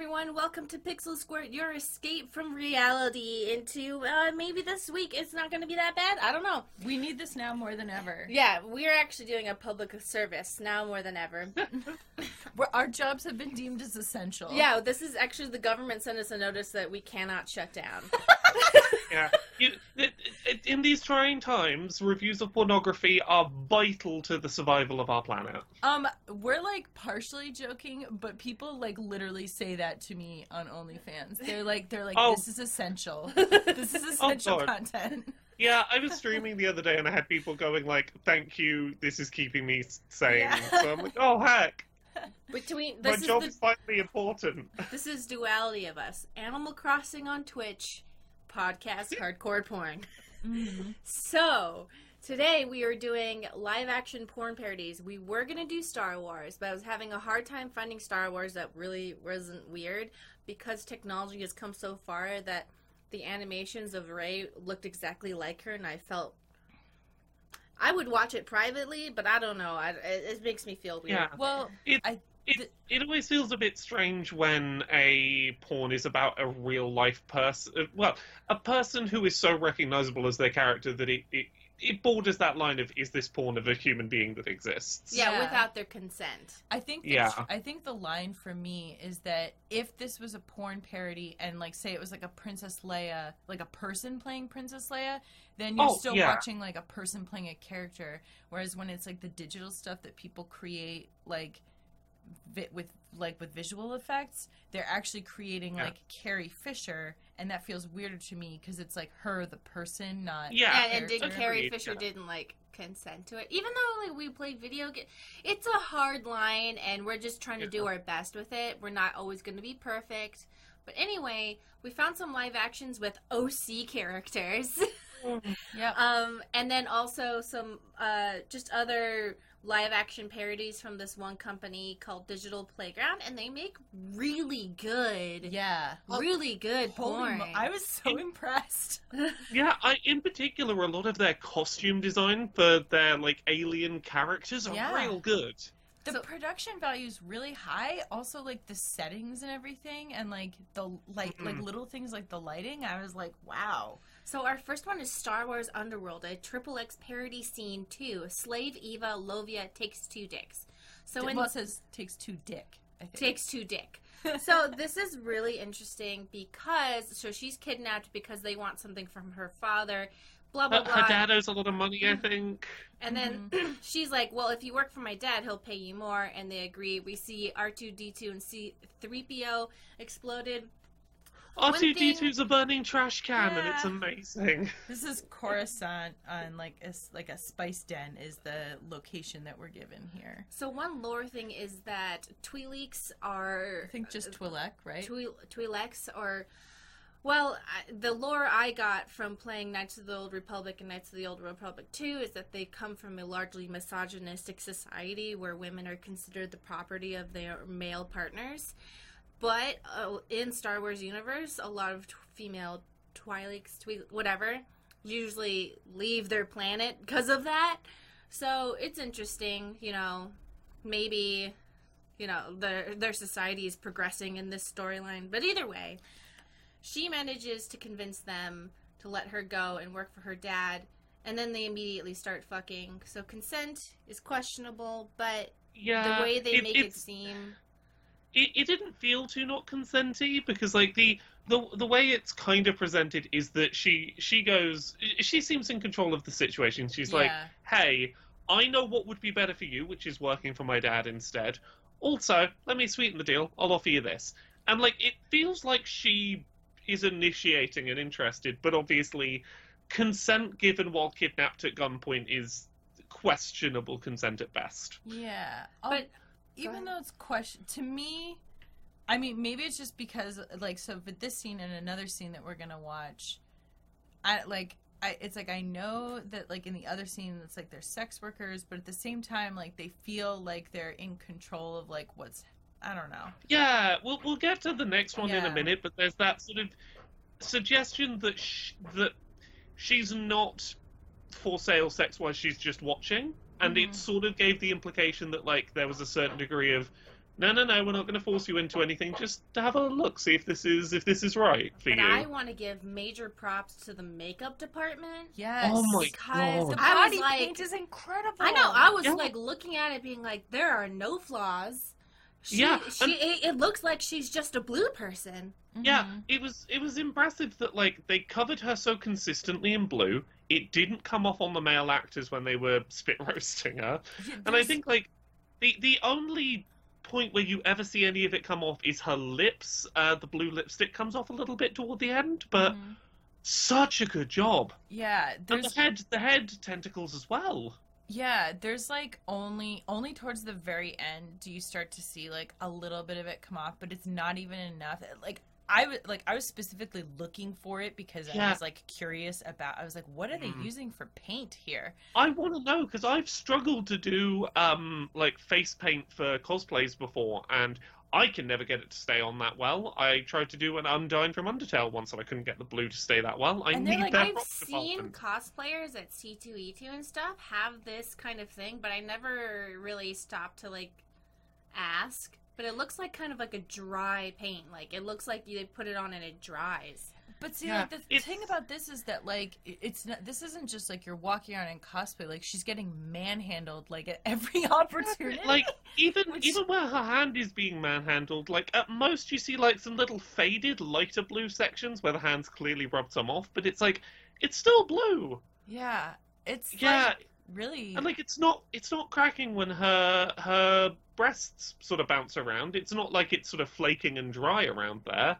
everyone. Welcome to Pixel Squirt, your escape from reality into uh, maybe this week it's not going to be that bad. I don't know. We need this now more than ever. Yeah, we're actually doing a public service now more than ever. Our jobs have been deemed as essential. yeah, this is actually the government sent us a notice that we cannot shut down. Yeah. You, it, it, in these trying times, reviews of pornography are vital to the survival of our planet. Um, we're like partially joking, but people like literally say that to me on OnlyFans. They're like, they're like, Oh. this is essential. this is essential God. content. Yeah, I was streaming the other day and I had people going like, "Thank you, this is keeping me sane." Yeah. So I'm like, "Oh heck, Between my this is job the is finally important." this is duality of us: Animal Crossing on Twitch, podcast hardcore porn. Mhm. So, today we are doing live action porn parodies. We were going to do Star Wars, but I was having a hard time finding Star Wars that really wasn't weird because technology has come so far that the animations of Rey looked exactly like her, and I felt. I would watch it privately, but I don't know. I, it, it makes me feel weird. Yeah. Well, It, I- it, it always feels a bit strange when a porn is about a real life person. Uh, well, a person who is so recognizable as their character that it, it, it borders that line of is this porn of a human being that exists? Yeah, Yeah. without their consent. I think the Yeah. I think the line for me is that if this was a porn parody and like say it was like a Princess Leia, like a person playing Princess Leia, then you're Oh, still yeah. watching like a person playing a character. Whereas when it's like the digital stuff that people create, like vi- with like with visual effects, they're actually creating Yeah. like Carrie Fisher, and that feels weirder to me because it's like her, the person, not Yeah. and, and did character. Carrie Agreed, Fisher yeah. didn't like consent to it, even though like we play video game. It's a hard line, and we're just trying to do Yeah. our best with it. We're not always going to be perfect, but anyway, we found some live actions with OC characters, Yeah. um, and then also some uh, just other live action parodies from this one company called Digital Playground, and they make really good, yeah. really good porn. mo- I was so impressed. Yeah, I, in particular, a lot of their costume design for their like alien characters are Yeah. real good. The So- production value is really high. Also, like the settings and everything, and like the like like Mhm. little things like the lighting. I was like, wow. So our first one is Star Wars Underworld, a triple X parody scene two. Slave Eva Lovia takes two dicks. So So in well, it says takes two dick. I think. takes two dick. so this is really interesting because so she's kidnapped because they want something from her father. Blah blah uh, blah. her dad owes a lot of money, I mm-hmm. think. And then mm-hmm. she's like, "Well, if you work for my dad, he'll pay you more." And they agree. We see R two D two and C three PO exploded. One R2 thing- D2's a burning trash can, and it's amazing. This is Coruscant on like a, s- like a spice den is the location that we're given here. So one lore thing is that Twi'leks are I think just uh, Twi'lek, right? Twi- Twi'leks or well, I, the lore I got from playing Knights of the Old Republic and Knights of the Old Republic 2 is that they come from a largely misogynistic society where women are considered the property of their male partners. But uh, in Star Wars universe, a lot of t- female Twi'leks, Twi- whatever, usually leave their planet because of that. So it's interesting, you know, maybe you know their their society is progressing in this storyline but either way she manages to convince them to let her go and work for her dad and then they immediately start fucking so consent is questionable but Yeah, the way they it- make it seem it, it didn't feel too not consenty because like the the the way it's kind of presented is that she she goes she seems in control of the situation. She's like, "Hey, I know what would be better for you, which is working for my dad instead. Also, let me sweeten the deal. I'll offer you this." And like it feels like she is initiating and interested, but obviously consent given while kidnapped at gunpoint is questionable consent at best. Yeah, But- but even ahead. though it's question to me, I mean, maybe it's just because like so. But this scene and another scene that we're gonna watch, I like. I, it's like I know that like in the other scene it's like they're sex workers, but at the same time like they feel like they're in control of like what's I don't know. Yeah, we'll we'll get to the next one in a minute, but there's that sort of suggestion that sh- that she's not for sale sex wise, she's just watching, and Mhm. it sort of gave the implication that like there was a certain degree of no, no, no, we're not going to force you into anything. Just to have a look, see if this is if this is right for But you. I want to give major props to the makeup department. Yes. Oh my Because God. The I was body like, paint is incredible. I know. I was Yeah. like looking at it, being like, there are no flaws. She, Yeah, she. and- It, it looks like she's just a blue person. Yeah, Mhm. it was it was impressive that like they covered her so consistently in blue. It didn't come off on the male actors when they were spit roasting her. Yeah, And I think like the the only point where you ever see any of it come off is her lips. Uh, the blue lipstick comes off a little bit toward the end, but Mhm. such a good job. yeah, And the head the head tentacles as well. Yeah, there's like only only towards the very end do you start to see like a little bit of it come off, but it's not even enough. Like I was like I was specifically looking for it because I was like curious about. I was like, what are they Mm. using for paint here? I want to know because I've struggled to do um like face paint for cosplays before, and I can never get it to stay on that well. I tried to do an Undyne from Undertale once, and I couldn't get the blue to stay that well. I And they're need like, their I've seen cosplayers at C2E2 and stuff have this kind of thing, but I never really stopped to like ask. But it looks like kind of like a dry paint. Like it looks like you put it on and it dries. But see, Yeah, like the it's- thing about this is that like it's not. This isn't just like you're walking around in cosplay. Like she's getting manhandled like at every opportunity. Like even Which- even where her hand is being manhandled, like at most you see like some little faded lighter blue sections where the hands clearly rubbed some off, but it's like it's still blue. yeah, it's Yeah, like, really. and like it's not it's not cracking when her her breasts sort of bounce around. It's not like it's sort of flaking and dry around there.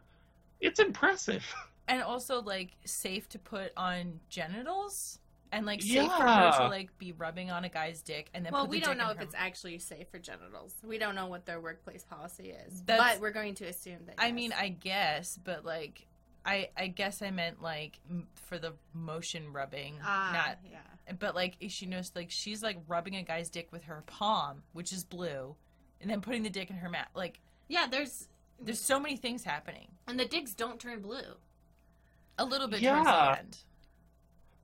It's impressive. and also like safe to put on genitals and like safe for her Yeah. to like be rubbing on a guy's dick and then well, put the we don't dick know if her- it's actually safe for genitals. We don't know what their workplace policy is, That's- but we're going to assume that. I yes. mean, I guess, but like, I I guess I meant like m- for the motion rubbing, Ah, not. yeah. But like, she knows like she's like rubbing a guy's dick with her palm, which is blue, and then putting the dick in her mat. Like, Yeah, there's there's so many things happening. and the dicks don't turn blue. A little bit towards Yeah. the end.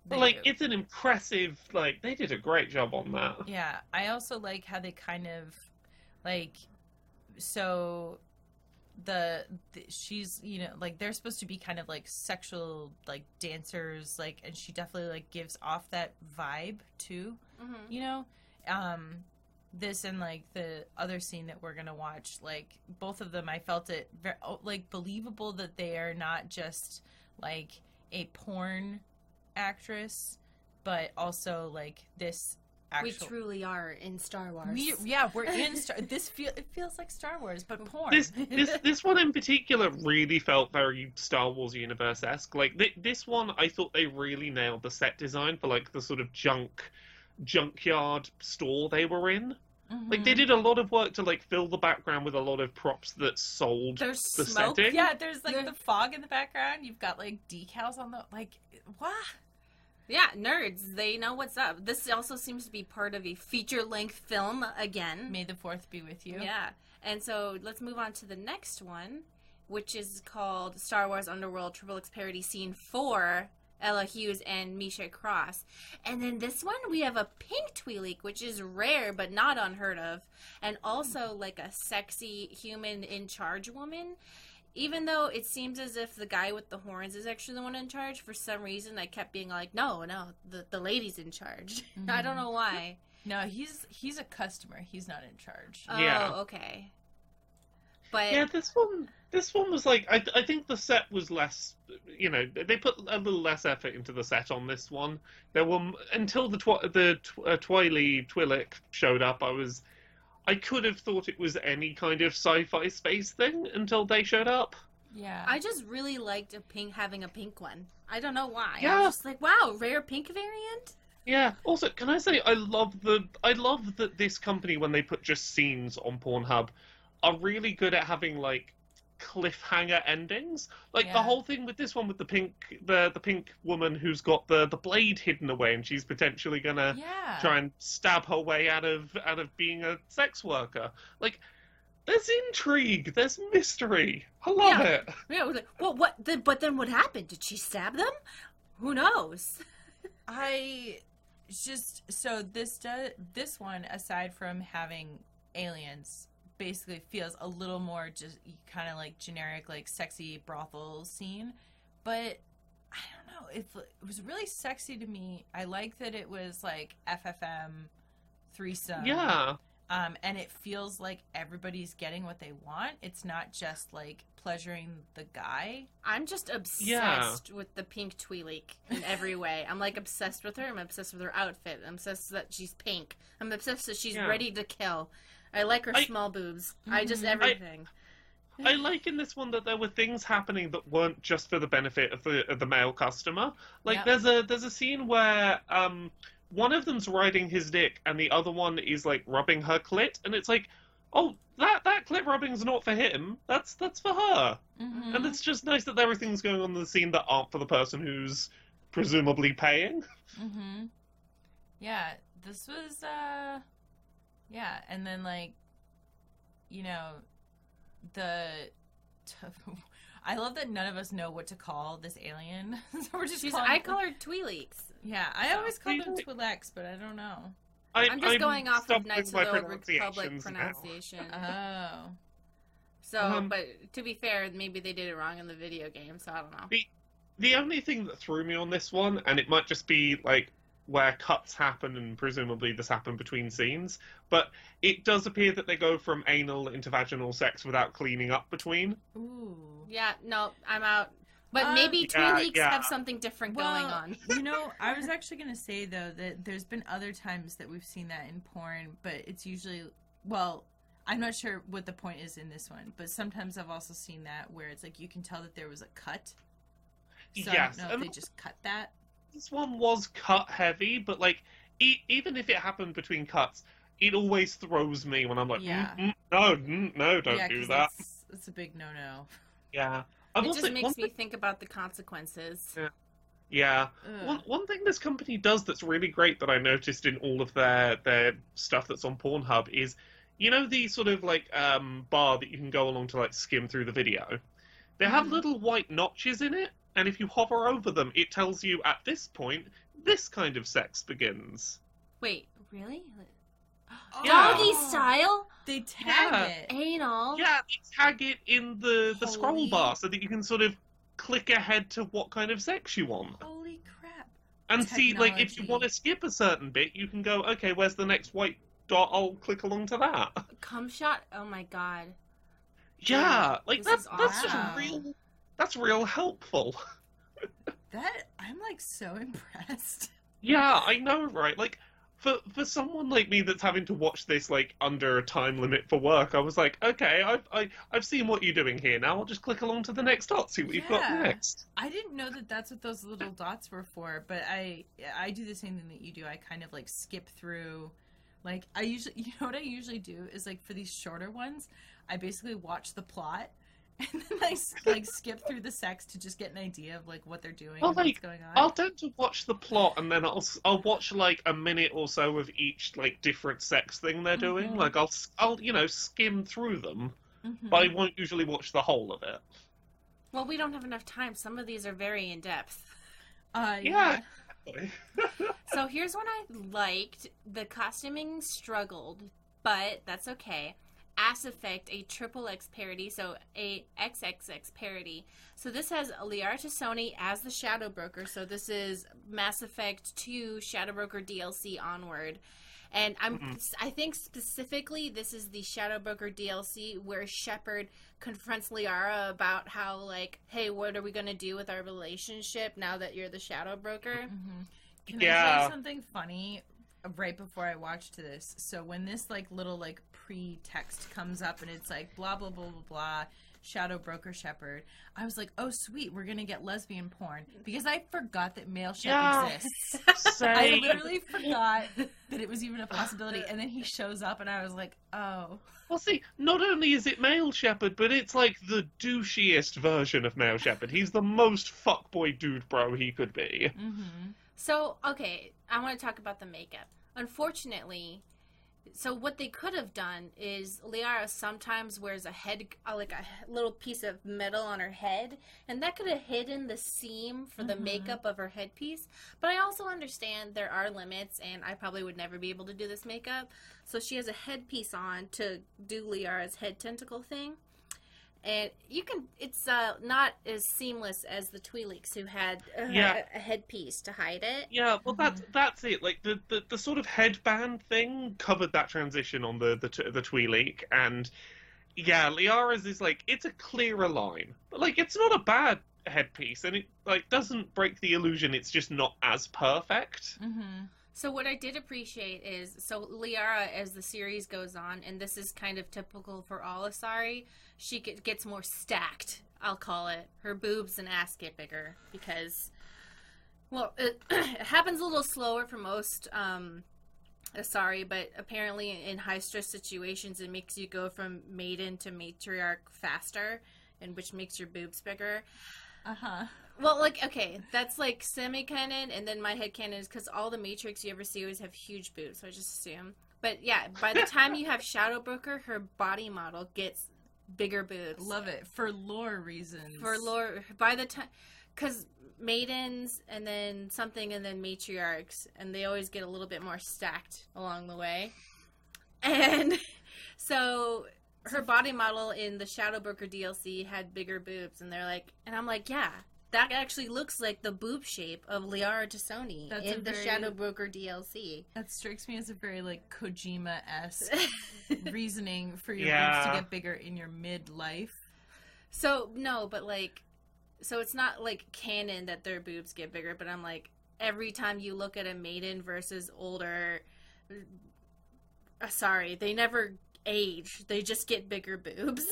They like do. it's an impressive like they did a great job on that. Yeah, I also like how they kind of like so the, the she's you know like they're supposed to be kind of like sexual like dancers like and she definitely like gives off that vibe too Mm-hmm. you know um this and like the other scene that we're gonna watch like both of them i felt it very oh, like believable that they are not just like a porn actress but also like this We truly are in Star Wars. we, yeah, we're in Star. This feel it feels like Star Wars, but porn. This this this one in particular really felt very Star Wars universe esque. Like th- this one, I thought they really nailed the set design for like the sort of junk junkyard store they were in. Like they Mhm. did a lot of work to like fill the background with a lot of props that sold There's the smoke. setting. Yeah, there's like the fog in the background. You've got like decals on the like what? Yeah, nerds. They know what's up. This also seems to be part of a feature length film again. May the fourth be with you. Yeah. And so let's move on to the next one, which is called Star Wars Underworld Triple X Parody Scene 4. Ella Hughes and Misha Cross. And then this one, we have a pink Twi'lek, which is rare but not unheard of. And also like a sexy human in charge woman. Even though it seems as if the guy with the horns is actually the one in charge, for some reason I kept being like, no, no, the, the lady's in charge. I don't know mm-hmm. why. No, he's he's a customer. He's not in charge. Oh, Yeah. okay. But Yeah, this one this one was like I I think the set was less you know they put a little less effort into the set on this one. There were until the twi- the tw- uh, Twiley Twi'lek showed up. I was I could have thought it was any kind of sci-fi space thing until they showed up. yeah. I just really liked a pink having a pink one. I don't know why. I Yeah. was just like, wow, rare pink variant. Yeah. Also, can I say I love the I love that this company when they put just scenes on Pornhub are really good at having like cliffhanger endings. Like the whole thing with this one with the pink the the pink woman who's got the the blade hidden away and she's potentially gonna yeah. try and stab her way out of out of being a sex worker. Like there's intrigue, there's mystery. I love Yeah. it. Yeah, I was like, well, what? The, but then what happened? Did she stab them? Who knows? I just so this does this one aside from having aliens basically feels a little more just kind of like generic, like sexy brothel scene. But I don't know. It, it was really sexy to me. I like that it was like FFM threesome. Yeah. Um, and it feels like everybody's getting what they want. It's not just like pleasuring the guy. I'm just obsessed Yeah. with the pink Twi'lek in every way. I'm like obsessed with her. I'm obsessed with her outfit. I'm obsessed that she's pink. I'm obsessed that she's Yeah. ready to kill. I like her I- small boobs. I just. I- everything. I like in this one that there were things happening that weren't just for the benefit of the of the male customer. Like Yep. there's a there's a scene where um one of them's riding his dick and the other one is like rubbing her clit and it's like, oh that that clit rubbing's not for him. That's that's for her. Mm-hmm. And it's just nice that there are things going on in the scene that aren't for the person who's presumably paying. Mm-hmm. Yeah, this was uh yeah, and then like you know the I love that none of us know what to call this alien. so we're just She's. calling I call her Twi'leks. Yeah, I so- always call them See, Twi'leks, but I don't know. I, I'm just going off of stumbling Knights of the Old Republic now. pronunciation. Oh. So, Um, but to be fair, maybe they did it wrong in the video game. So I don't know. The only thing that threw me on this one, and it might just be like where cuts happen, and presumably this happened between scenes, but it does appear that they go from anal into vaginal sex without cleaning up between. Ooh. Yeah, no, I'm out. But Um, maybe Yeah, Twi'leks yeah. have something different going on. you know, I was actually going to say though that there's been other times that we've seen that in porn, but it's usually well, I'm not sure what the point is in this one, but sometimes I've also seen that where it's like you can tell that there was a cut. So I don't know if and they just cut that. This one was cut heavy, but like e- even if it happened between cuts, it always throws me when I'm like, Yeah. "Mm, mm, no, mm, no, don't yeah, do 'cause that. It's, it's a big no-no. Yeah. I've It also- just makes me thing- think about the consequences. Yeah. Ugh. One, one thing this company does that's really great that I noticed in all of their their stuff that's on Pornhub is, you know, the sort of like um, bar that you can go along to like skim through the video. They have Mhm. little white notches in it, and if you hover over them, it tells you at this point this kind of sex begins. Wait, really? Yeah. Doggy style? They tag Yeah. it. Anal? Yeah, they tag it in the the scroll bar so that you can sort of click ahead to what kind of sex you want. Holy crap! And see, like, if you want to skip a certain bit, you can go, okay, where's the next white dot? I'll click along to that. Cum shot? Oh my god. Yeah, like This that's is that's just real. That's real helpful. That I'm like so impressed. Yeah, I know, right? Like, for for someone like me that's having to watch this like under a time limit for work, I was like, okay, I've I, I've seen what you're doing here. Now I'll just click along to the next dot, see what you've got next. I didn't know that that's what those little dots were for, but I I do the same thing that you do. I kind of like skip through. Like I usually, you know what I usually do is like for these shorter ones, I basically watch the plot and then I like skip through the sex to just get an idea of like what they're doing Well, and what's like, going on. I'll tend to watch the plot and then I'll s- I'll watch like a minute or so of each like different sex thing they're doing. Mhm. Like I'll s- I'll you know skim through them, Mhm. but I won't usually watch the whole of it. Well, we don't have enough time. Some of these are very in depth. uh, Yeah. So here's what I liked. The costuming struggled, but that's okay. Ass Effect, a triple X parody, so a XXX parody. So this has Liara T'Soni as the Shadow Broker. So this is Mass Effect 2 Shadow Broker DLC onward. And I'm Mhm. I think specifically this is the Shadow Broker DLC where Shepard confronts Liara about how like, hey, what are we gonna do with our relationship now that you're the Shadow Broker? Mhm. Can I Yeah. say something funny right before I watched this? So when this like little like pre-text comes up and it's like blah blah blah blah blah Shadow Broker Shepard, I was like, oh sweet, we're gonna get lesbian porn because I forgot that male shep Yeah. exists. I literally forgot that it was even a possibility, and then he shows up, and I was like, oh, well, see, not only is it male Shepard, but it's like the douchiest version of male Shepard. He's the most fuckboy dude bro he could be. mm-hmm. So, okay, I want to talk about the makeup. Unfortunately, so what they could have done is Liara sometimes wears a head uh, like a little piece of metal on her head and that could have hidden the seam for the Mhm. makeup of her headpiece but I also understand there are limits and I probably would never be able to do this makeup so she has a headpiece on to do Liara's head tentacle thing and you can it's uh not as seamless as the Twi'leks who had uh, Yeah. a, a headpiece to hide it Yeah, well, that's that's it. Like the, the, the sort of headband thing covered that transition on the the t- the Twi'lek, and yeah, Liara's is like it's a clearer line, but like it's not a bad headpiece, and it like doesn't break the illusion. It's just not as perfect. Mm-hmm. So what I did appreciate is so Liara as the series goes on, and this is kind of typical for all Asari, she gets more stacked. I'll call it. Her boobs and ass get bigger because, well, it, it happens a little slower for most um, Asari, but apparently in high stress situations, it makes you go from maiden to matriarch faster, and which makes your boobs bigger. Uh-huh. Well, like okay, that's like semi canon, and then my head canon is because all the matriarchs you ever see always have huge boobs, so I just assume. But yeah, by the time you have Shadow Broker, her body model gets bigger boobs. Love it for lore reasons. for lore. By the time, because maidens and then something and then matriarchs, and they always get a little bit more stacked along the way. And so her body model in the Shadow Broker DLC had bigger boobs, and they're like, and I'm like, yeah. That actually looks like the boob shape of Liara T'Soni That's a in the very- Shadow Broker DLC. That strikes me as a very like Kojima esque reasoning for your boobs to get bigger in your midlife. So no, but like, so it's not like canon that their boobs get bigger. But I'm like, every time you look at a maiden versus older, uh, sorry, they never age. They just get bigger boobs.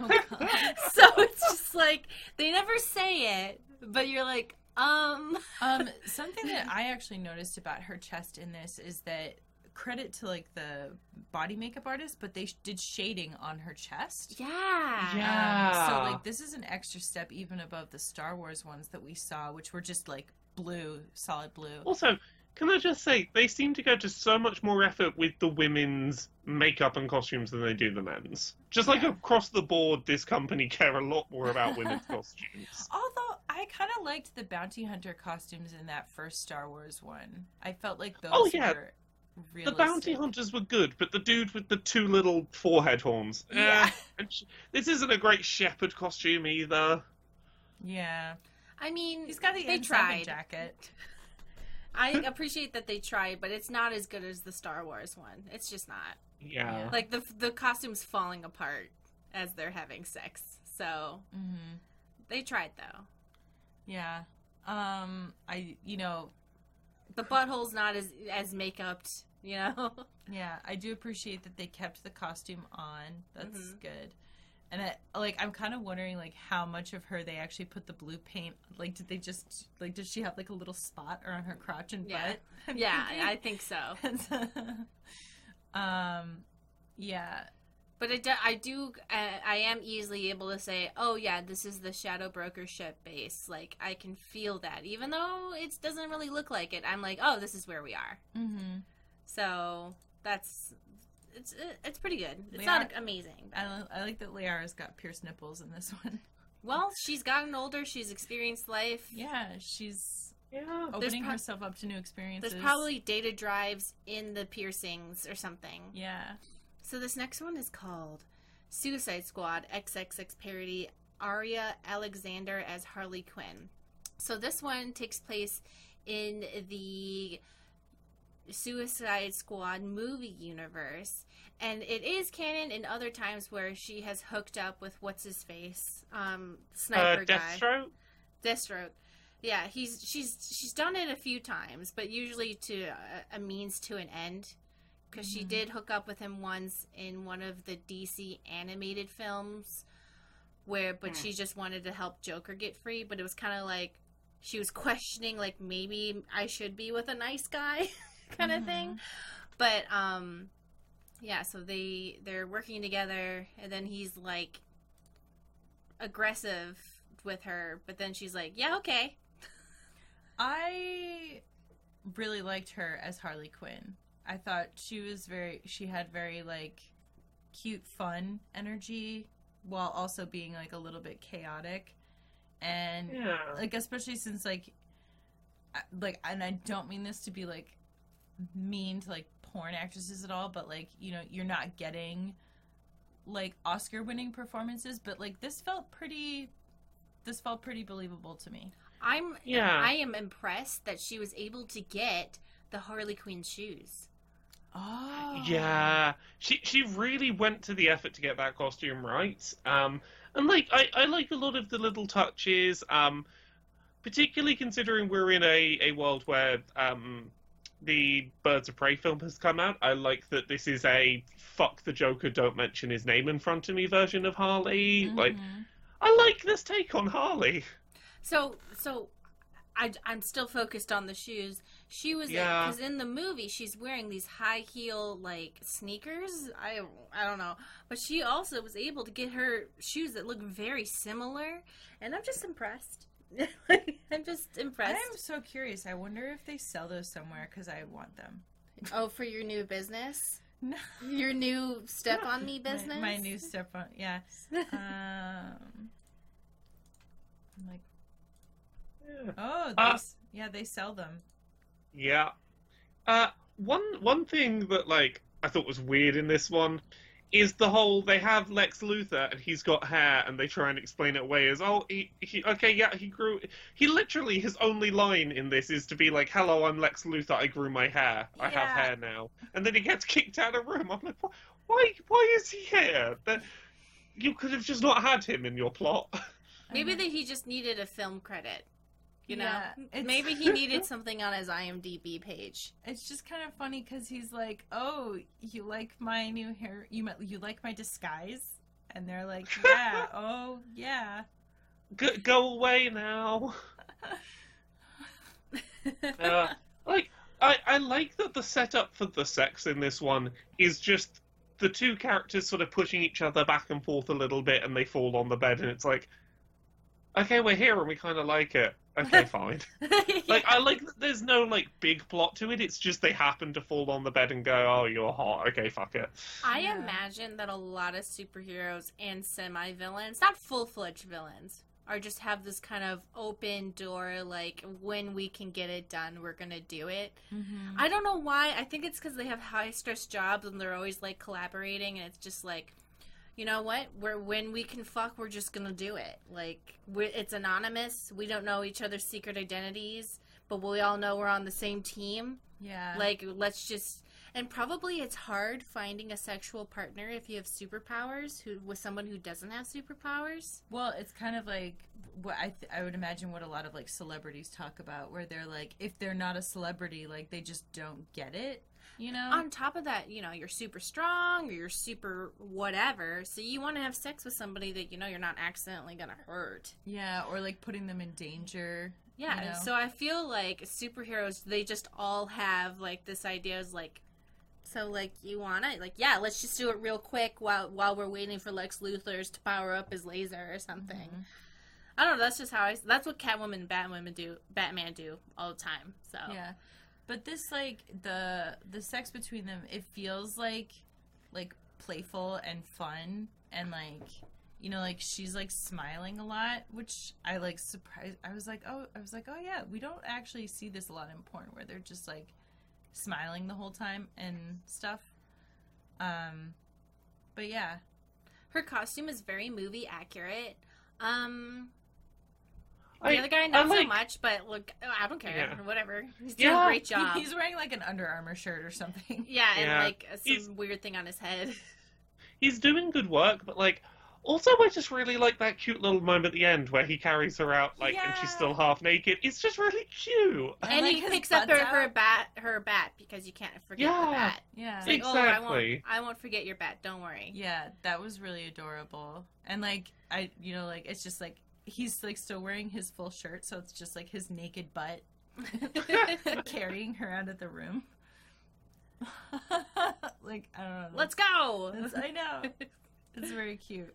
Oh god. so it's just like they never say it, but you're like, um, um, something that I actually noticed about her chest in this is that credit to like the body makeup artist, but they sh- did shading on her chest. yeah, Yeah. Um, so like this is an extra step even above the Star Wars ones that we saw, which were just like blue, solid blue. Also, can I just say they seem to go to so much more effort with the women's makeup and costumes than they do the men's. Just like Yeah. across the board, this company care a lot more about women's costumes. Although I kind of liked the bounty hunter costumes in that first Star Wars one. I felt like those Oh, yeah. were The bounty hunters were good, but the dude with the two little forehead horns. eh. Yeah. And sh- this isn't a great Shepard costume either. Yeah. I mean, He's got the they tried. jacket. I appreciate that they tried, but it's not as good as the Star Wars one. It's just not. Yeah. Yeah. Like the the costume's falling apart as they're having sex. So hmm they tried though. Yeah. Um. I. You know. The butthole's not as as makeuped, you know. Yeah. I do appreciate that they kept the costume on. That's Mhm. good. And I, like, I'm kind of wondering, like, how much of her they actually put the blue paint. Like, did they just like, did she have like a little spot around her crotch and Yeah. butt? I'm yeah, thinking. I think so. um. Yeah. But it, do- I do, uh, I am easily able to say, oh yeah, this is the Shadow Broker ship base. Like I can feel that, even though it doesn't really look like it. I'm like, oh, this is where we are. Mm-hmm. So that's it's it's pretty good. It's We not amazing. but- I, I like that Liara's got pierced nipples in this one. well, she's gotten older. She's experienced life. Yeah, she's Yeah. opening prob- herself up to new experiences. There's probably data drives in the piercings or something. yeah. So this next one is called Suicide Squad XXX parody Aria Alexander as Harley Quinn. So this one takes place in the Suicide Squad movie universe, and it is canon in other times where she has hooked up with what's his face, um, Uh, sniper guy. Deathstroke? Deathstroke. Yeah, he's she's she's done it a few times, but usually to a, a means to an end. Because she Mhm. did hook up with him once in one of the DC animated films, where but Hmm. she just wanted to help Joker get free. But it was kind of like she was questioning, like maybe I should be with a nice guy, kind of thing. But um, yeah. So they they're working together, and then he's like aggressive with her, but then she's like, "Yeah, okay." I really liked her as Harley Quinn. I thought she was very she had very like cute fun energy while also being like a little bit chaotic and Yeah. like especially since like like and I don't mean this to be like mean to like porn actresses at all but like you know you're not getting like Oscar winning performances but like this felt pretty this felt pretty believable to me I'm Yeah. I am impressed that she was able to get the Harley Quinn shoes. oh Yeah, she she really went to the effort to get that costume right. Um, and like I, I like a lot of the little touches. Um, particularly considering we're in a, a world where um the Birds of Prey film has come out. I like that this is a fuck the Joker, don't mention his name in front of me version of Harley. Like Mhm. I like this take on Harley. So so I, I'm still focused on the shoes. She was Yeah. because in the movie she's wearing these high heel like sneakers. I I don't know, but she also was able to get her shoes that look very similar, and I'm just impressed. I'm just impressed. I'm so curious. I wonder if they sell those somewhere because I want them. Oh, for your new business, No. your new step on me business. My, new step on, yeah. Um, I'm like, Yeah. oh, they, Uh, yeah, they sell them. Yeah. Uh, one one thing that like I thought was weird in this one is the whole they have Lex Luthor and he's got hair and they try and explain it away as oh he, he okay yeah he grew he literally his only line in this is to be like hello I'm Lex Luthor I grew my hair I have hair now. And then he gets kicked out of room. I'm like "Wh- why why is he here? That you could have just not had him in your plot. Maybe mm-hmm. that he just needed a film credit. You know, Yeah, it's- maybe he needed something on his IMDb page. It's just kind of funny because he's like, "Oh, you like my new hair? You you like my disguise?" And they're like, "Yeah, oh yeah." go, go away now Uh, like I, I like that the setup for the sex in this one is just the two characters sort of pushing each other back and forth a little bit and they fall on the bed and it's like okay we're here and we kind of like it okay fine like i like that there's no like big plot to it it's just they happen to fall on the bed and go oh you're hot okay fuck it I Yeah. imagine that a lot of superheroes and semi villains, not full fledged villains, are just have this kind of open door, like when we can get it done, we're gonna do it. Mm-hmm. I don't know why. I think it's because they have high stress jobs and they're always like collaborating, and it's just like, you know what? We're when we can fuck, we're just gonna do it. Like it's anonymous. We don't know each other's secret identities, but we all know we're on the same team. Yeah. Like, let's just. And probably it's hard finding a sexual partner if you have superpowers who with someone who doesn't have superpowers. Well, it's kind of like what I th- I would imagine what a lot of like celebrities talk about, where they're like, if they're not a celebrity, like they just don't get it, you know? On top of that, you know, you're super strong or you're super whatever. So you want to have sex with somebody that you know you're not accidentally gonna hurt. yeah, or like putting them in danger. Yeah. You know? So I feel like superheroes, they just all have like this idea is like. So like you wanna like yeah let's just do it real quick while while we're waiting for Lex Luthor's to power up his laser or something. Mhm. I don't know. That's just how I. That's what Catwoman and Batwoman do. Batman do all the time. So Yeah, but this like the the sex between them, it feels like like playful and fun, and like you know, like she's like smiling a lot, which I like surprised. I was like, oh, I was like, oh yeah, we don't actually see this a lot in porn where they're just like smiling the whole time and stuff. Um, but yeah, her costume is very movie accurate. Um, the other guy I not so like- much, but look, I don't care. Yeah. Whatever. He's doing Yeah. a great job. he's wearing like an Under Armour shirt or something. yeah, and Yeah. like some He's- weird thing on his head. he's doing good work but like also I just really like that cute little moment at the end where he carries her out like and she's still half naked it's just really cute I and like he picks up her, butt's her bat, her bat because you can't forget the Yeah. bat. Yeah. It's like, oh, I won't, Exactly. I won't forget your bat. Don't worry. Yeah, that was really adorable. And like I you know, like it's just like he's like still wearing his full shirt, so it's just like his naked butt carrying her out of the room. like I don't know. Let's go. I know. It's very cute.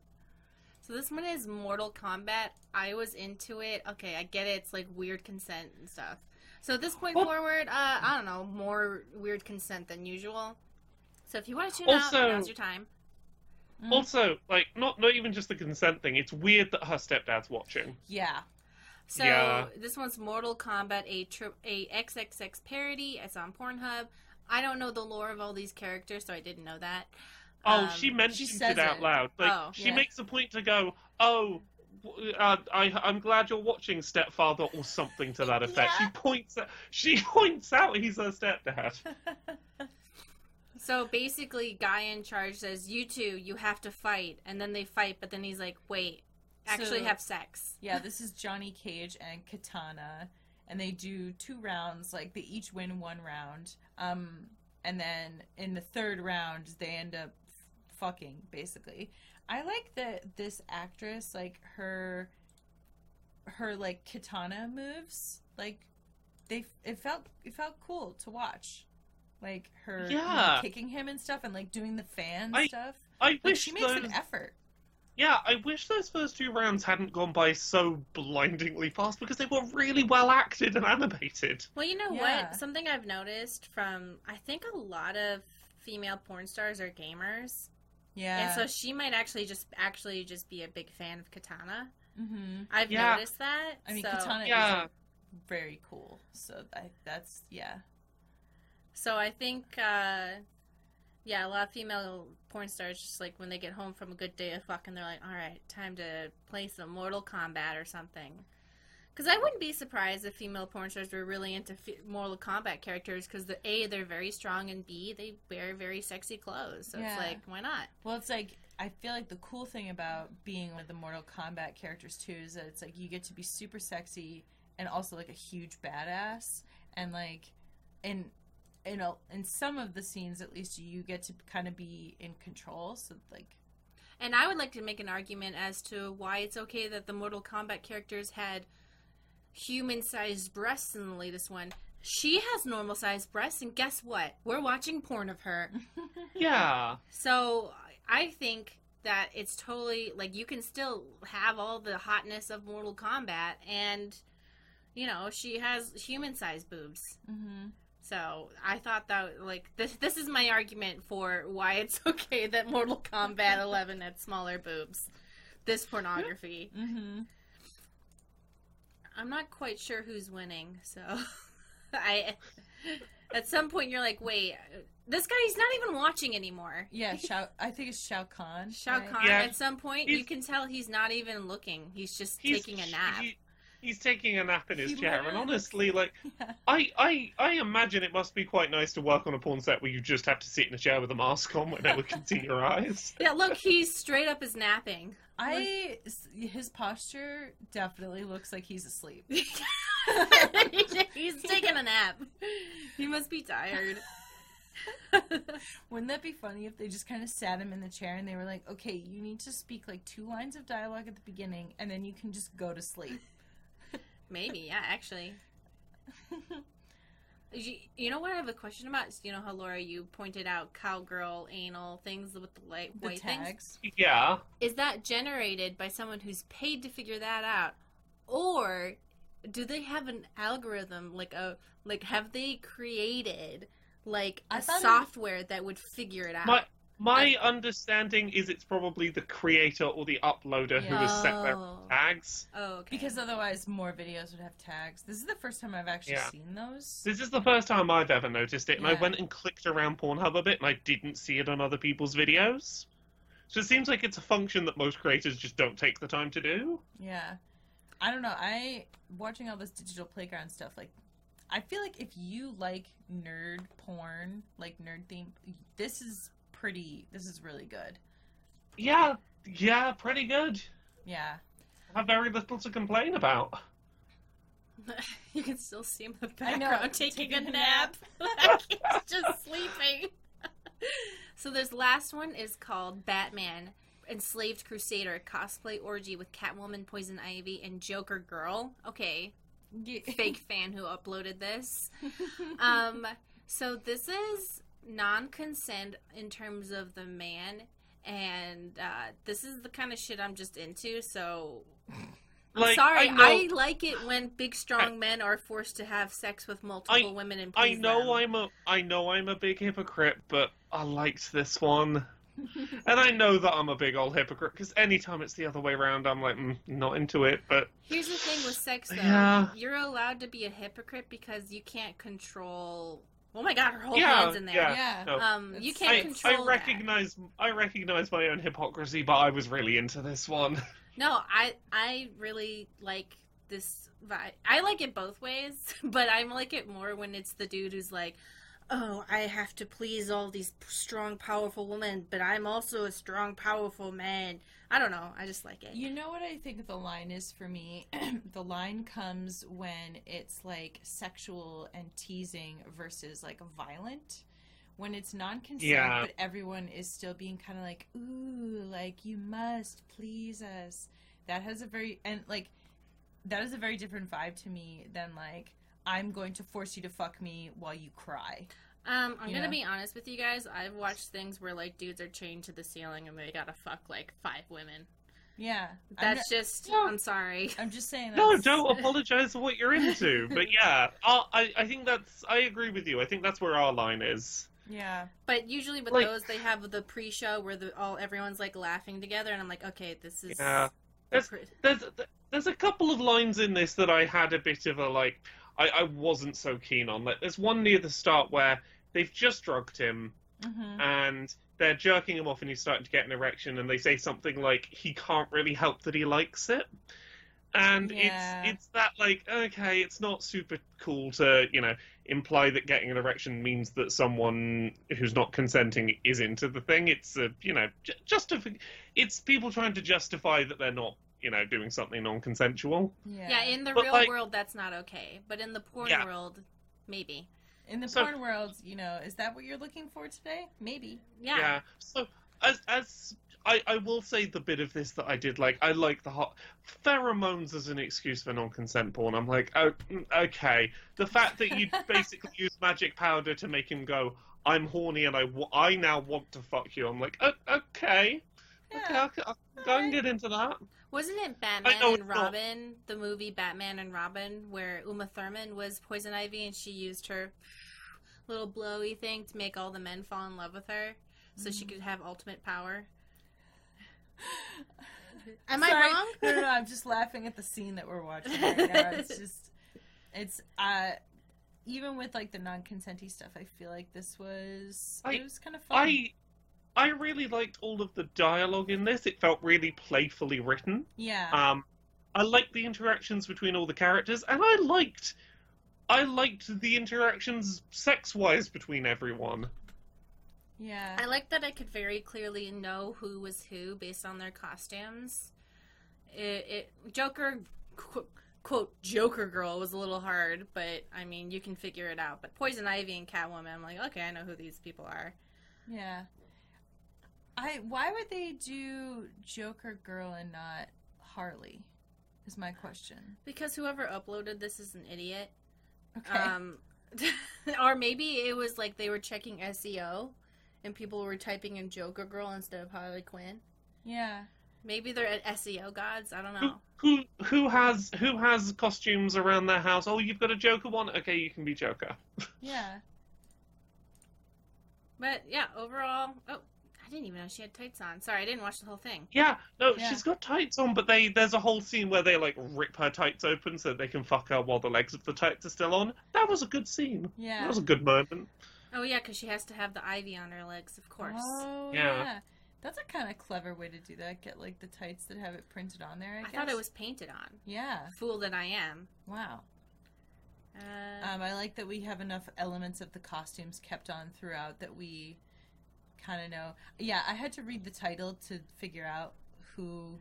So this one is Mortal Kombat. I was into it. Okay, I get it. It's like weird consent and stuff. So at this point Well- forward, uh, I don't know, more weird consent than usual. So if you want to tune Also- out, now's your time. Mm. Also, like, not not even just the consent thing. It's weird that her stepdad's watching. Yeah. So Yeah. this one's Mortal Kombat, a tri- a XXX parody. It's on Pornhub. I don't know the lore of all these characters, so I didn't know that. Oh, Um, she mentions says it out it. loud. Like, Oh, she yeah. makes a point to go, "Oh, uh, I, I'm glad you're watching Stepfather," or something to that effect. Yeah. She points, she points out he's her stepdad. So basically, guy in charge says, "You two, you have to fight," and then they fight. But then he's like, "Wait, actually So- have sex." yeah, this is Johnny Cage and Katana, and they do two rounds. Like they each win one round, um, and then in the third round they end up f- fucking. Basically, I like that this actress, like her, her like katana moves, like they it felt it felt cool to watch. Like her you know, kicking him and stuff, and like doing the fan I- stuff. I Like wish she makes those, an effort. yeah, I wish those first two rounds hadn't gone by so blindingly fast because they were really well acted and animated. Well, you know Yeah. what? Something I've noticed from I think a lot of female porn stars are gamers, Yeah. and so she might actually just actually just be a big fan of Katana. mm-hmm. I've Yeah. noticed that. I mean, so, Katana Yeah. is very cool. So I, that's yeah. So I think, uh, yeah, a lot of female porn stars just like when they get home from a good day of fucking, they're like, all right, time to play some Mortal Kombat or something. Because I wouldn't be surprised if female porn stars were really into f- Mortal Kombat characters because the a they're very strong and b they wear very sexy clothes. So Yeah. it's like, why not? Well, it's like I feel like the cool thing about being with the Mortal Kombat characters too is that it's like you get to be super sexy and also like a huge badass and like in in a, in some of the scenes at least you get to kind of be in control. So like And I would like to make an argument as to why it's okay that the Mortal Kombat characters had human sized breasts in the latest one. She has normal sized breasts, and guess what? We're watching porn of her. Yeah. So I think that it's totally like you can still have all the hotness of Mortal Kombat, and you know she has human sized boobs. mm-hmm. So I thought that like this this is my argument for why it's okay that Mortal Kombat 11 had smaller boobs. This pornography. Mm-hmm. I'm not quite sure who's winning, so I at some point you're like, wait, this guy's not even watching anymore. Yeah, Shao. I think it's Shao Kahn. Shao right? Kahn. Yeah. At some point, He's- you can tell he's not even looking. He's just He's taking a nap. he- he's taking a nap in his He chair, and honestly, like, Yeah. I, I, I imagine it must be quite nice to work on a porn set where you just have to sit in a chair with a mask on where no one can see your eyes. Yeah, look, he's straight up is napping. I his posture definitely looks like he's asleep. he's taking a nap. He must be tired. Wouldn't that be funny if they just kind of sat him in the chair and they were like, "Okay, you need to speak like two lines of dialogue at the beginning, and then you can just go to sleep." Maybe, yeah, actually. You, you know what I have a question about? You know how Laura, you pointed out cowgirl anal things with the light the white things. Yeah. Is that generated by someone who's paid to figure that out, or do they have an algorithm like a like have they created like a thought it- software that would figure it out? My my understanding is it's probably the creator or the uploader who has set their Oh. tags. oh, okay. Because otherwise, more videos would have tags. This is the first time I've actually Yeah. seen those. This is the first time I've ever noticed it, and I Yeah. went and clicked around Pornhub a bit, and I didn't see it on other people's videos. So it seems like it's a function that most creators just don't take the time to do. Yeah, I don't know. I watching all this digital playground stuff. Like, I feel like if you like nerd porn, like nerd theme, this is pretty. This is really good. Yeah, yeah, pretty good. Yeah. I have very little to complain about. you can still see him in the I know, background taking, taking a a nap. like he's just sleeping. so this last one is called Batman Enslaved Crusader Cosplay Orgy with Catwoman, Poison Ivy, and Joker Girl. Okay, fake fan who uploaded this. Um, so this is non-consent in terms of the man, and uh, this is the kind of shit I'm just into. So Like, Sorry, I I, like it when big strong men are forced to have sex with multiple women and I know them. I'm a I know I'm a big hypocrite, but I liked this one. and I know that I'm a big old hypocrite because anytime it's the other way around, I'm like, mm, not into it. But Here's the thing with sex, though. Yeah. You're allowed to be a hypocrite because you can't control. Oh my god, her whole Yeah, hand's in there. yeah. Yeah. no, Um, you can't I, control. I that. recognize I recognize my own hypocrisy, but I was really into this one. No, I I really like this vibe. I like it both ways, but I like it more when it's the dude who's like, "Oh, I have to please all these strong, powerful women, but I'm also a strong, powerful man." I don't know. I just like it. You know what I think the line is for me? the line comes when it's like sexual and teasing versus like violent. When it's non consent, Yeah. but everyone is still being kind of like, ooh, like you must please us. That has a very, and like, that is a very different vibe to me than like, I'm going to force you to fuck me while you cry. Um, I'm Yeah. gonna be honest with you guys. I've watched things where like dudes are chained to the ceiling and they gotta fuck like five women. Yeah. I'm, That's just. Yeah. I'm sorry. I'm just saying No, don't apologize for what you're into. But yeah, I I I think that's I agree with you. I think that's where our line is. Yeah. But usually with Like- those, they have the pre-show where the all everyone's like laughing together, and I'm like, okay, this is. Yeah. the That's- pre- There's there's a couple of lines in this that I had a bit of a like I, I wasn't so keen on. Like there's one near the start where they've just drugged him hmm and they're jerking him off and he's starting to get an erection and they say something like he can't really help that he likes it. And Yeah. it's it's that like okay, it's not super cool to you know imply that getting an erection means that someone who's not consenting is into the thing. It's a you know j- justif- It's people trying to justify that they're not you know doing something non-consensual. Yeah. yeah, in the But, real like- world, that's not okay. But in the porn Yeah. world, maybe. In the So- porn world, you know, is that what you're looking for today? Maybe. Yeah. Yeah. So as as I, I will say the bit of this that I did like, I like the hot pheromones as an excuse for non-consent porn. I'm like, oh, mm, okay. The fact that you basically use magic powder to make him go, I'm horny and I, I now want to fuck you. I'm like, oh, okay, okay, Yeah. I'll, I'll go and get into that. Wasn't it Batman know and Robin, the movie Batman and Robin, where Uma Thurman was Poison Ivy and she used her little blowy thing to make all the men fall in love with her, so Mm-hmm. she could have ultimate power? Am I wrong? No, no, no. I'm just laughing at the scene that we're watching right now. It's just, it's uh, even with like the non-consenty stuff, I feel like this was I- it was kind of fun. I, I really liked all of the dialogue in this. It felt really playfully written. yeah. Um, I liked the interactions between all the characters, and I liked, I liked the interactions sex-wise between everyone. yeah. I like that I could very clearly know who was who based on their costumes. It, it Joker qu- quote Joker girl was a little hard, but I mean you can figure it out. But Poison Ivy and Catwoman, I'm like, okay, I know who these people are. Yeah. I why would they do Joker girl and not Harley? Is my question. Because whoever uploaded this is an idiot. Okay. Um, or maybe it was like they were checking SEO, and people were typing in Joker girl instead of Harley Quinn. yeah. Maybe they're at SEO gods. I don't Who, know. who who has who has costumes around their house? Oh, you've got a Joker one. Okay, you can be Joker. Yeah. But yeah, overall, oh, I didn't even know she had tights on. Sorry, I didn't watch the whole thing. Yeah, no, Yeah. she's got tights on, but they there's a whole scene where they like rip her tights open so they can fuck her while the legs of the tights are still on. That was a good scene. Yeah. That was a good moment. Oh yeah, because she has to have the ivy on her legs, of course. Oh Yeah. yeah. That's a kind of clever way to do that. Get like the tights that have it printed on there. I, I guess. thought it was painted on. Yeah. Fool that I am. Wow. Uh, Um, I like that we have enough elements of the costumes kept on throughout that we kind of know. Yeah, I had to read the title to figure out who.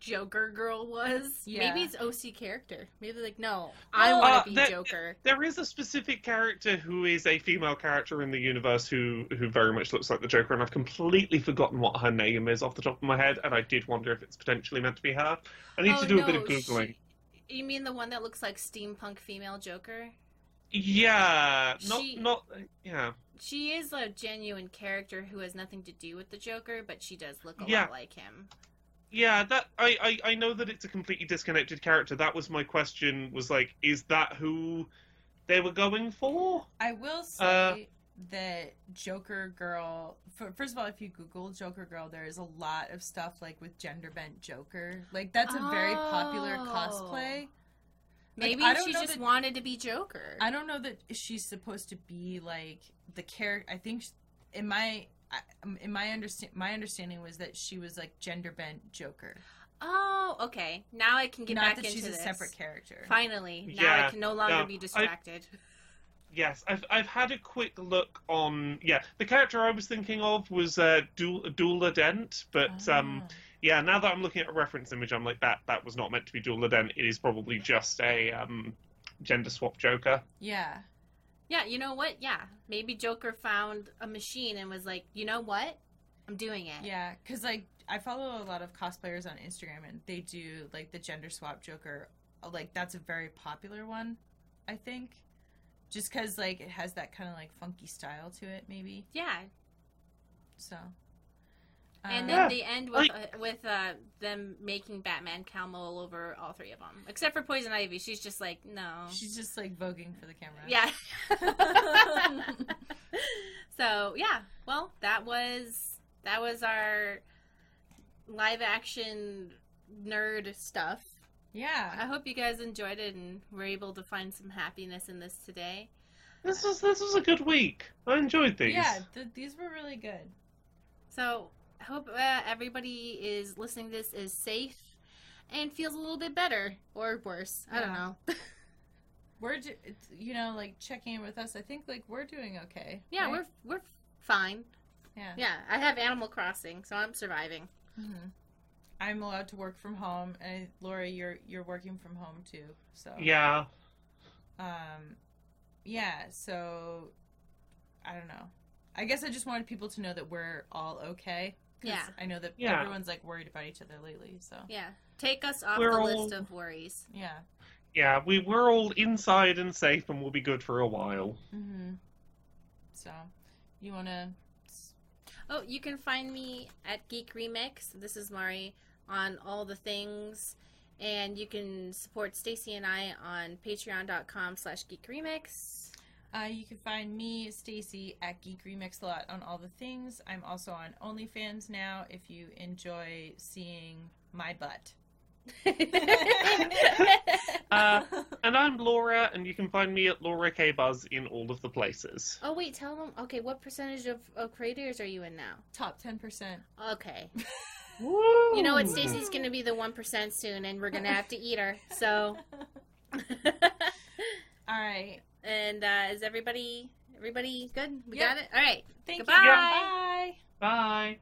Joker girl was. Yeah. Maybe it's OC character. Maybe like no, I want uh, to be that- Joker. There is a specific character who is a female character in the universe who who very much looks like the Joker, and I've completely forgotten what her name is off the top of my head, and I did wonder if it's potentially meant to be her. I need oh, to do no, a bit of googling. she- you mean the one that looks like steampunk female Joker? Yeah, not She- not yeah. She is a genuine character who has nothing to do with the Joker, but she does look a Yeah. lot like him. Yeah, that I, I I know that it's a completely disconnected character. That was my question. Was like, is that who they were going for? I will say Uh, that Joker Girl. First of all, if you Google Joker Girl, there is a lot of stuff like with gender bent Joker. Like that's a very popular Oh. cosplay. Maybe I don't she just that- wanted to be Joker. I don't know that she's supposed to be like the character. I think sh- in my in my understand my understanding was that she was like gender bent Joker, oh, okay. Now I can get not back that into she's a separate character. Finally, now Yeah, I can no longer no, be I- distracted. Yes, I've I've had a quick look on. Yeah, the character I was thinking of was uh, Dul- Duela Dent, but um, Ah. Yeah, now that I'm looking at a reference image, I'm like that that was not meant to be Duela Dent. It is probably just a um, gender swap Joker. yeah, Yeah, you know what? Yeah, maybe Joker found a machine and was like, you know what? I'm doing it. yeah, because like I follow a lot of cosplayers on Instagram and they do like the gender swap Joker. uh, Like that's a very popular one, I think. Just because like it has that kind of like funky style to it, maybe. Yeah, So. And Um, then Yeah. they end with uh, with uh, them making Batman Calmo all over all three of them, except for Poison Ivy. She's just like, no. she's just like voguing for the camera. Yeah. so yeah, well, that was that was our live action nerd stuff. Yeah. I hope you guys enjoyed it and were able to find some happiness in this today. This was this was a good week. I enjoyed these. Yeah, th- these were really good. So I hope uh, everybody is listening to this is safe and feels a little bit better or worse. I don't know. We're, ju- it's, you know, like checking in with us. I think like we're doing okay. yeah, right? we're we're fine. yeah. Yeah, I have Animal Crossing, so I'm surviving. hmm I'm allowed to work from home, and Laura, you're you're working from home too. So Yeah. um, yeah. So I don't know. I guess I just wanted people to know that we're all okay. 'Cause Yeah. I know that Yeah. everyone's like worried about each other lately. So Yeah, take us off We're the all- list of worries. yeah. Yeah, we we're all inside and safe, and we'll be good for a while. hmm So you want to? Oh, you can find me at Geek Remix. This is Mari on all the things. And you can support Stacy and I on patreon.com slash Geek Remix. Uh, you can find me, Stacy, at Geek Remix a lot on all the things. I'm also on OnlyFans now if you enjoy seeing my butt. Uh, and I'm Laura, and you can find me at Laura K Buzz in all of the places. oh, wait, tell them. Okay, what percentage of, of creators are you in now? Top 10%. Okay. Woo! You know what? Stacy's going to be the 1% soon, and we're going to have to eat her. So. all right. And uh, is everybody everybody good? We Yep. got it? All right. Thank Goodbye. you. Bye. Bye.